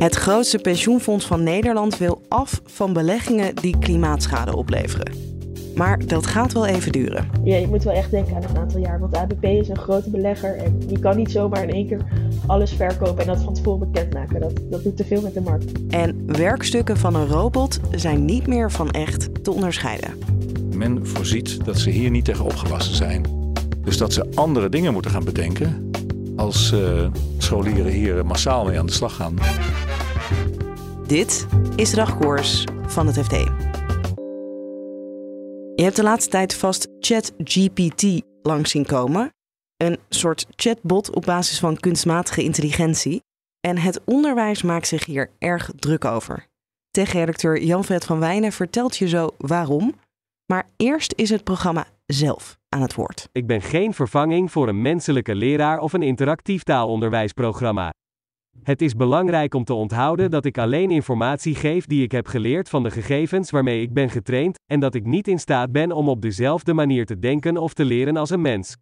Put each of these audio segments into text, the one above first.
Het grootste pensioenfonds van Nederland wil af van beleggingen die klimaatschade opleveren. Maar dat gaat wel even duren. Ja, je moet wel echt denken aan een aantal jaar. Want ABP is een grote belegger en die kan niet zomaar in één keer alles verkopen en dat van tevoren bekendmaken. Dat, dat doet te veel met de markt. En werkstukken van een robot zijn niet meer van echt te onderscheiden. Men voorziet dat ze hier niet tegen opgewassen zijn. Dus dat ze andere dingen moeten gaan bedenken als uh, scholieren hier massaal mee aan de slag gaan. Dit is dagkoers van het FD. Je hebt de laatste tijd vast ChatGPT langs zien komen. Een soort chatbot op basis van kunstmatige intelligentie. En het onderwijs maakt zich hier erg druk over. Tech-redacteur Jan-Fred van Wijnen vertelt je zo waarom. Maar eerst is het programma zelf aan het woord. Ik ben geen vervanging voor een menselijke leraar of een interactief taalonderwijsprogramma. Het is belangrijk om te onthouden dat ik alleen informatie geef die ik heb geleerd van de gegevens waarmee ik ben getraind, en dat ik niet in staat ben om op dezelfde manier te denken of te leren als een mens.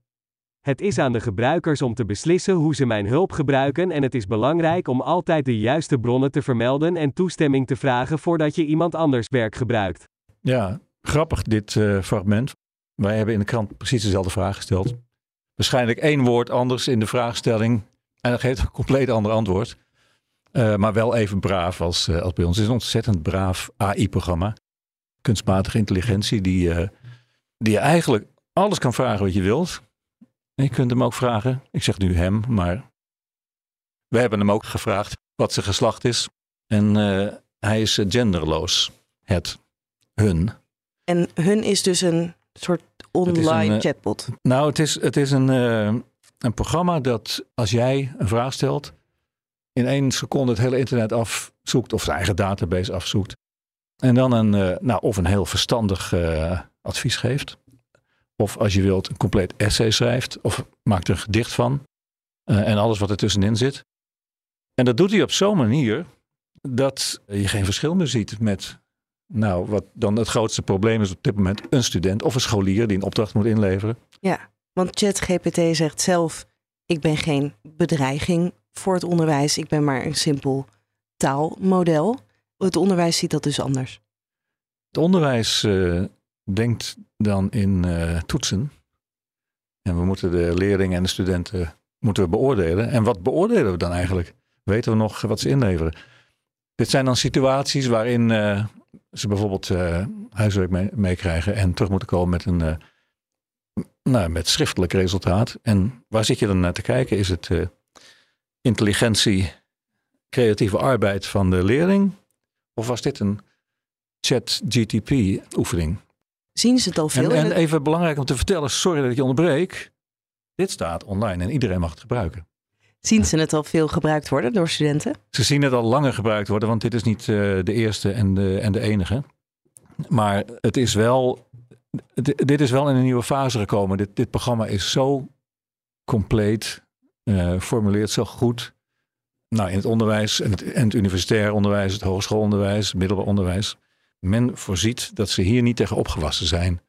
Het is aan de gebruikers om te beslissen hoe ze mijn hulp gebruiken en het is belangrijk om altijd de juiste bronnen te vermelden en toestemming te vragen voordat je iemand anders werk gebruikt. Ja, grappig dit uh, fragment. Wij hebben in de krant precies dezelfde vraag gesteld. Waarschijnlijk één woord anders in de vraagstelling en dat geeft een compleet ander antwoord. Uh, maar wel even braaf als, uh, als bij ons. Het is een ontzettend braaf AI-programma. Kunstmatige intelligentie, die, uh, die je eigenlijk alles kan vragen wat je wilt. En je kunt hem ook vragen. Ik zeg nu hem, maar we hebben hem ook gevraagd wat zijn geslacht is. En hij is genderloos. Het, hun. En hun is dus een soort online een, chatbot. Nou, het is, het is een, een programma dat als jij een vraag stelt, in één seconde het hele internet afzoekt of zijn eigen database afzoekt. En dan een, uh, nou, of een heel verstandig uh, advies geeft. Of als je wilt, een compleet essay schrijft. Of maakt er een gedicht van. Uh, en alles wat er tussenin zit. En dat doet hij op zo'n manier dat je geen verschil meer ziet met, nou, wat dan het grootste probleem is op dit moment, een student of een scholier die een opdracht moet inleveren. Ja. Want ChatGPT zegt zelf: ik ben geen bedreiging voor het onderwijs, ik ben maar een simpel taalmodel. Het onderwijs ziet dat dus anders. Het onderwijs uh, denkt dan in uh, toetsen. En we moeten de leerlingen en de studenten moeten we beoordelen. En wat beoordelen we dan eigenlijk? Weten we nog wat ze inleveren? Dit zijn dan situaties waarin uh, ze bijvoorbeeld huiswerk meekrijgen mee en terug moeten komen met een nou, met schriftelijk resultaat. En waar zit je dan naar te kijken? Is het uh, intelligentie, creatieve arbeid van de leerling? Of was dit een chat-GTP-oefening? Zien ze het al veel? En, en even belangrijk om te vertellen, sorry dat ik je onderbreek. Dit staat online en iedereen mag het gebruiken. Zien ze het al veel gebruikt worden door studenten? Ze zien het al langer gebruikt worden, want dit is niet uh, de eerste en de, en de enige. Maar het is wel dit is wel in een nieuwe fase gekomen. Dit, dit programma is zo compleet, uh, formuleert zo goed. Nou, in het onderwijs en het, en het universitair onderwijs, het hogeschoolonderwijs, het middelbaar onderwijs. Men voorziet dat ze hier niet tegen opgewassen zijn.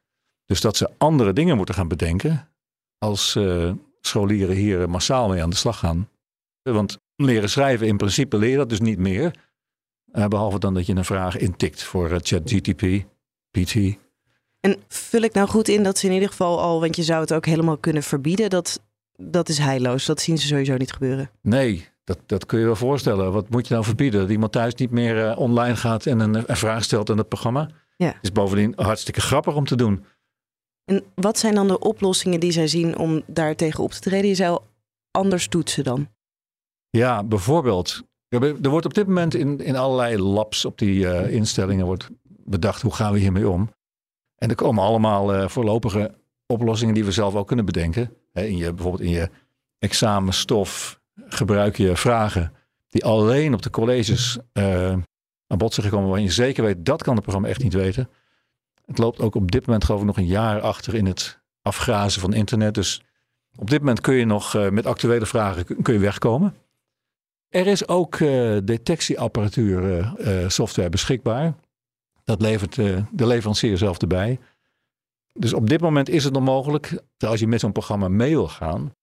Dus dat ze andere dingen moeten gaan bedenken als uh, scholieren hier massaal mee aan de slag gaan. Want leren schrijven, in principe leer je dat dus niet meer. Uh, behalve dan dat je een vraag intikt voor uh, ChatGTP, PT. En vul ik nou goed in dat ze in ieder geval al, want je zou het ook helemaal kunnen verbieden, dat, dat is heilloos. Dat zien ze sowieso niet gebeuren. Nee, dat, dat kun je wel voorstellen. Wat moet je nou verbieden? Dat iemand thuis niet meer uh, online gaat en een, een, vraag stelt aan het programma? Ja. Het is bovendien hartstikke grappig om te doen. En wat zijn dan de oplossingen die zij zien om daar tegen op te treden? Je zou anders toetsen dan? Ja, bijvoorbeeld. Er wordt op dit moment in, in allerlei labs op die uh, instellingen wordt bedacht hoe gaan we hiermee om. En er komen allemaal uh, voorlopige oplossingen die we zelf ook kunnen bedenken. in je, bijvoorbeeld in je examenstof gebruik je vragen die alleen op de colleges uh, aan bod zijn gekomen, waar je zeker weet dat kan het programma echt niet weten. Het loopt ook op dit moment geloof ik nog een jaar achter in het afgrazen van internet. Dus op dit moment kun je nog uh, met actuele vragen kun je wegkomen. Er is ook uh, detectieapparatuur software beschikbaar. Dat levert de leverancier zelf erbij. Dus op dit moment is het nog mogelijk, als je met zo'n programma mee wil gaan,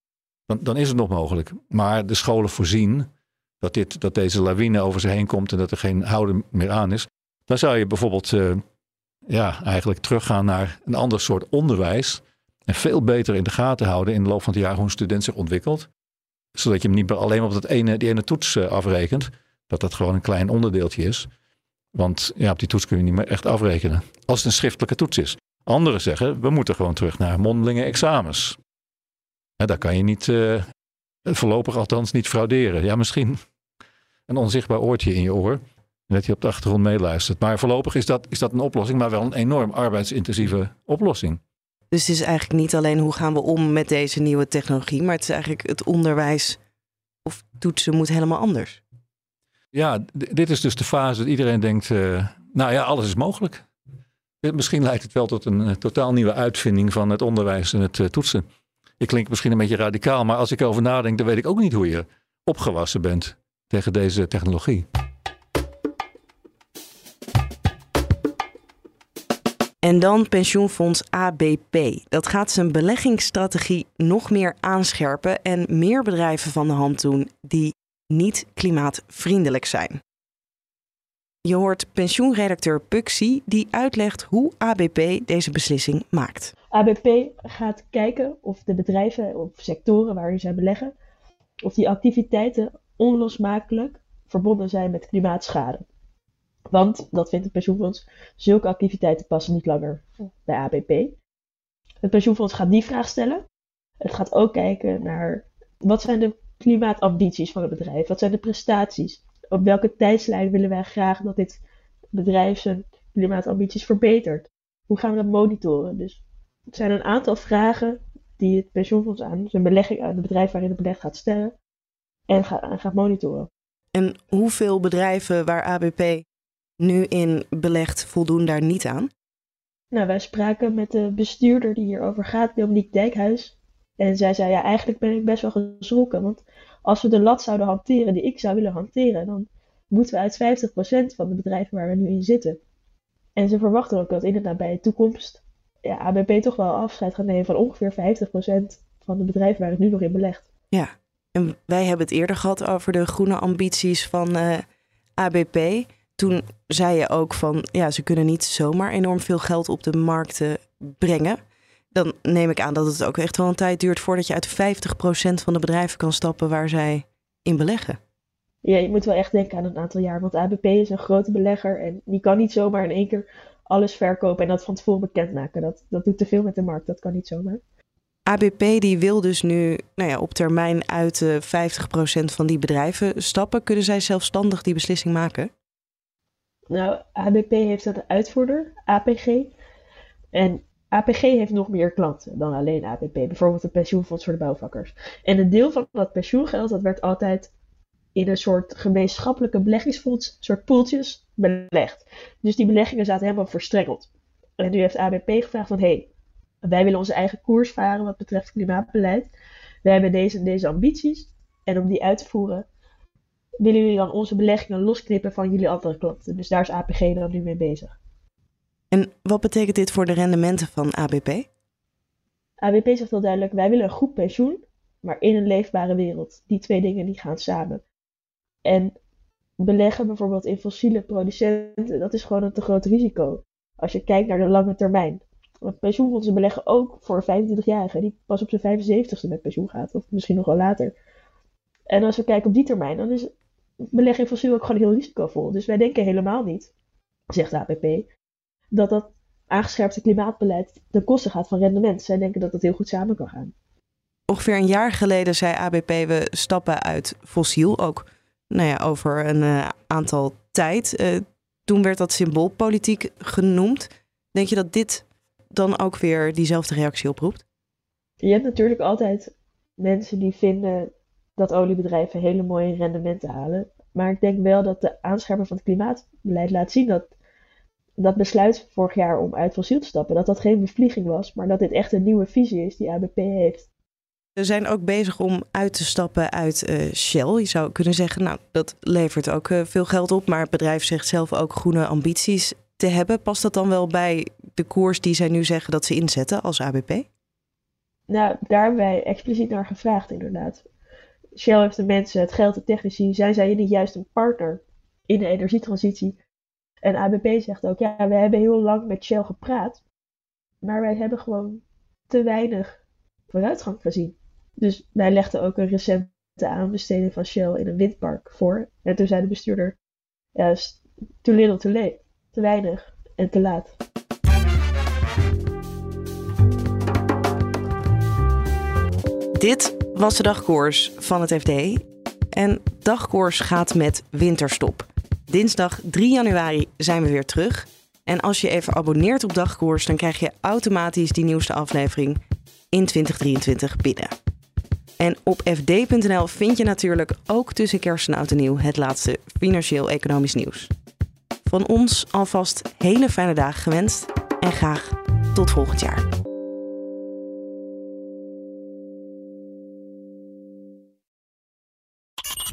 dan, dan is het nog mogelijk. Maar de scholen voorzien dat, dit, dat deze lawine over ze heen komt en dat er geen houden meer aan is. Dan zou je bijvoorbeeld ja, eigenlijk teruggaan naar een ander soort onderwijs. En veel beter in de gaten houden in de loop van het jaar hoe een student zich ontwikkelt. Zodat je hem niet alleen op dat ene, die ene toets uh, afrekent. Dat dat gewoon een klein onderdeeltje is. Want ja, op die toets kun je niet meer echt afrekenen. Als het een schriftelijke toets is. Anderen zeggen, we moeten gewoon terug naar mondelinge examens. Ja, daar kan je niet, uh, voorlopig althans, niet frauderen. Ja, misschien een onzichtbaar oortje in je oor. Dat je op de achtergrond meeluistert. Maar voorlopig is dat, is dat een oplossing, maar wel een enorm arbeidsintensieve oplossing. Dus het is eigenlijk niet alleen hoe gaan we om met deze nieuwe technologie, maar het is eigenlijk het onderwijs of toetsen moet helemaal anders. Ja, dit is dus de fase dat iedereen denkt, uh, nou ja, alles is mogelijk. Misschien leidt het wel tot een uh, totaal nieuwe uitvinding van het onderwijs en het uh, toetsen. Ik klink misschien een beetje radicaal, maar als ik erover nadenk, dan weet ik ook niet hoe je opgewassen bent tegen deze technologie. En dan pensioenfonds ABP. Dat gaat zijn beleggingsstrategie nog meer aanscherpen en meer bedrijven van de hand doen die niet klimaatvriendelijk zijn. Je hoort pensioenredacteur Puxi die uitlegt hoe ABP deze beslissing maakt. ABP gaat kijken of de bedrijven of sectoren waarin zij beleggen, of die activiteiten onlosmakelijk verbonden zijn met klimaatschade. Want, dat vindt het pensioenfonds, zulke activiteiten passen niet langer bij ABP. Het pensioenfonds gaat die vraag stellen. Het gaat ook kijken naar wat zijn de klimaatambities van het bedrijf? Wat zijn de prestaties? Op welke tijdslijn willen wij graag dat dit bedrijf zijn klimaatambities verbetert? Hoe gaan we dat monitoren? Dus het zijn een aantal vragen die het pensioenfonds aan zijn belegging aan het bedrijf waarin het belegd gaat stellen en gaat, gaat monitoren. En hoeveel bedrijven waar ABP nu in belegt voldoen daar niet aan? Nou, wij spraken met de bestuurder die hierover gaat, Dominique Dijkhuis. En zij zei, ja, eigenlijk ben ik best wel geschrokken. Want als we de lat zouden hanteren die ik zou willen hanteren, dan moeten we uit 50% van de bedrijven waar we nu in zitten. En ze verwachten ook dat in de nabije toekomst ja, ABP toch wel afscheid gaat nemen van ongeveer 50% van de bedrijven waar het nu nog in belegt. Ja, en wij hebben het eerder gehad over de groene ambities van uh, eh, ABP. Toen zei je ook van ja, ze kunnen niet zomaar enorm veel geld op de markten brengen. Dan neem ik aan dat het ook echt wel een tijd duurt voordat je uit 50% van de bedrijven kan stappen waar zij in beleggen. Ja, je moet wel echt denken aan een aantal jaar. Want ABP is een grote belegger en die kan niet zomaar in één keer alles verkopen en dat van tevoren bekendmaken. Dat, dat doet te veel met de markt, dat kan niet zomaar. ABP die wil dus nu nou ja, op termijn uit de 50% van die bedrijven stappen. Kunnen zij zelfstandig die beslissing maken? Nou, ABP heeft een uitvoerder, APG. En APG heeft nog meer klanten dan alleen ABP. Bijvoorbeeld een pensioenfonds voor de bouwvakkers. En een deel van dat pensioengeld dat werd altijd in een soort gemeenschappelijke beleggingsfonds, soort poeltjes, belegd. Dus die beleggingen zaten helemaal verstrengeld. En nu heeft ABP gevraagd van, hé, hey, wij willen onze eigen koers varen wat betreft klimaatbeleid. We hebben deze en deze ambities. En om die uit te voeren, willen jullie dan onze beleggingen losknippen van jullie andere klanten. Dus daar is APG dan nu mee bezig. En wat betekent dit voor de rendementen van ABP? ABP zegt heel duidelijk, wij willen een goed pensioen, maar in een leefbare wereld. Die twee dingen die gaan samen. En beleggen bijvoorbeeld in fossiele producenten, dat is gewoon een te groot risico. Als je kijkt naar de lange termijn. Want pensioenfondsen beleggen ook voor 25-jarigen die pas op zijn 75ste met pensioen gaat, of misschien nog wel later. En als we kijken op die termijn, dan is beleggen in fossiel ook gewoon heel risicovol. Dus wij denken helemaal niet, zegt de APP, dat dat aangescherpte klimaatbeleid ten koste gaat van rendement. Zij denken dat dat heel goed samen kan gaan. Ongeveer een jaar geleden zei ABP we stappen uit fossiel, ook nou ja, over een uh, aantal tijd. Uh, toen werd dat symboolpolitiek genoemd. Denk je dat dit dan ook weer diezelfde reactie oproept? Je hebt natuurlijk altijd mensen die vinden dat oliebedrijven hele mooie rendementen halen. Maar ik denk wel dat de aanscherping van het klimaatbeleid laat zien dat dat besluit vorig jaar om uit fossiel te stappen, dat dat geen bevlieging was, maar dat dit echt een nieuwe visie is die ABP heeft. Ze zijn ook bezig om uit te stappen uit uh, Shell. Je zou kunnen zeggen, nou, dat levert ook uh, veel geld op, maar het bedrijf zegt zelf ook groene ambities te hebben. Past dat dan wel bij de koers die zij nu zeggen dat ze inzetten als ABP? Nou, daar hebben wij expliciet naar gevraagd, inderdaad. Shell heeft de mensen, het geld, de technici. Zijn zij niet juist een partner in de energietransitie? En ABP zegt ook, ja, we hebben heel lang met Shell gepraat, maar wij hebben gewoon te weinig vooruitgang gezien. Dus wij legden ook een recente aanbesteding van Shell in een windpark voor. En toen zei de bestuurder, ja, too little too late. Te weinig en te laat. Dit was de dagkoers van het FD. En dagkoers gaat met winterstop. Dinsdag 3 januari zijn we weer terug. En als je even abonneert op dagkoers, dan krijg je automatisch die nieuwste aflevering in 2023 binnen. En op fd.nl vind je natuurlijk ook tussen kerst en oud en nieuw het laatste financieel-economisch nieuws. Van ons alvast hele fijne dagen gewenst en graag tot volgend jaar.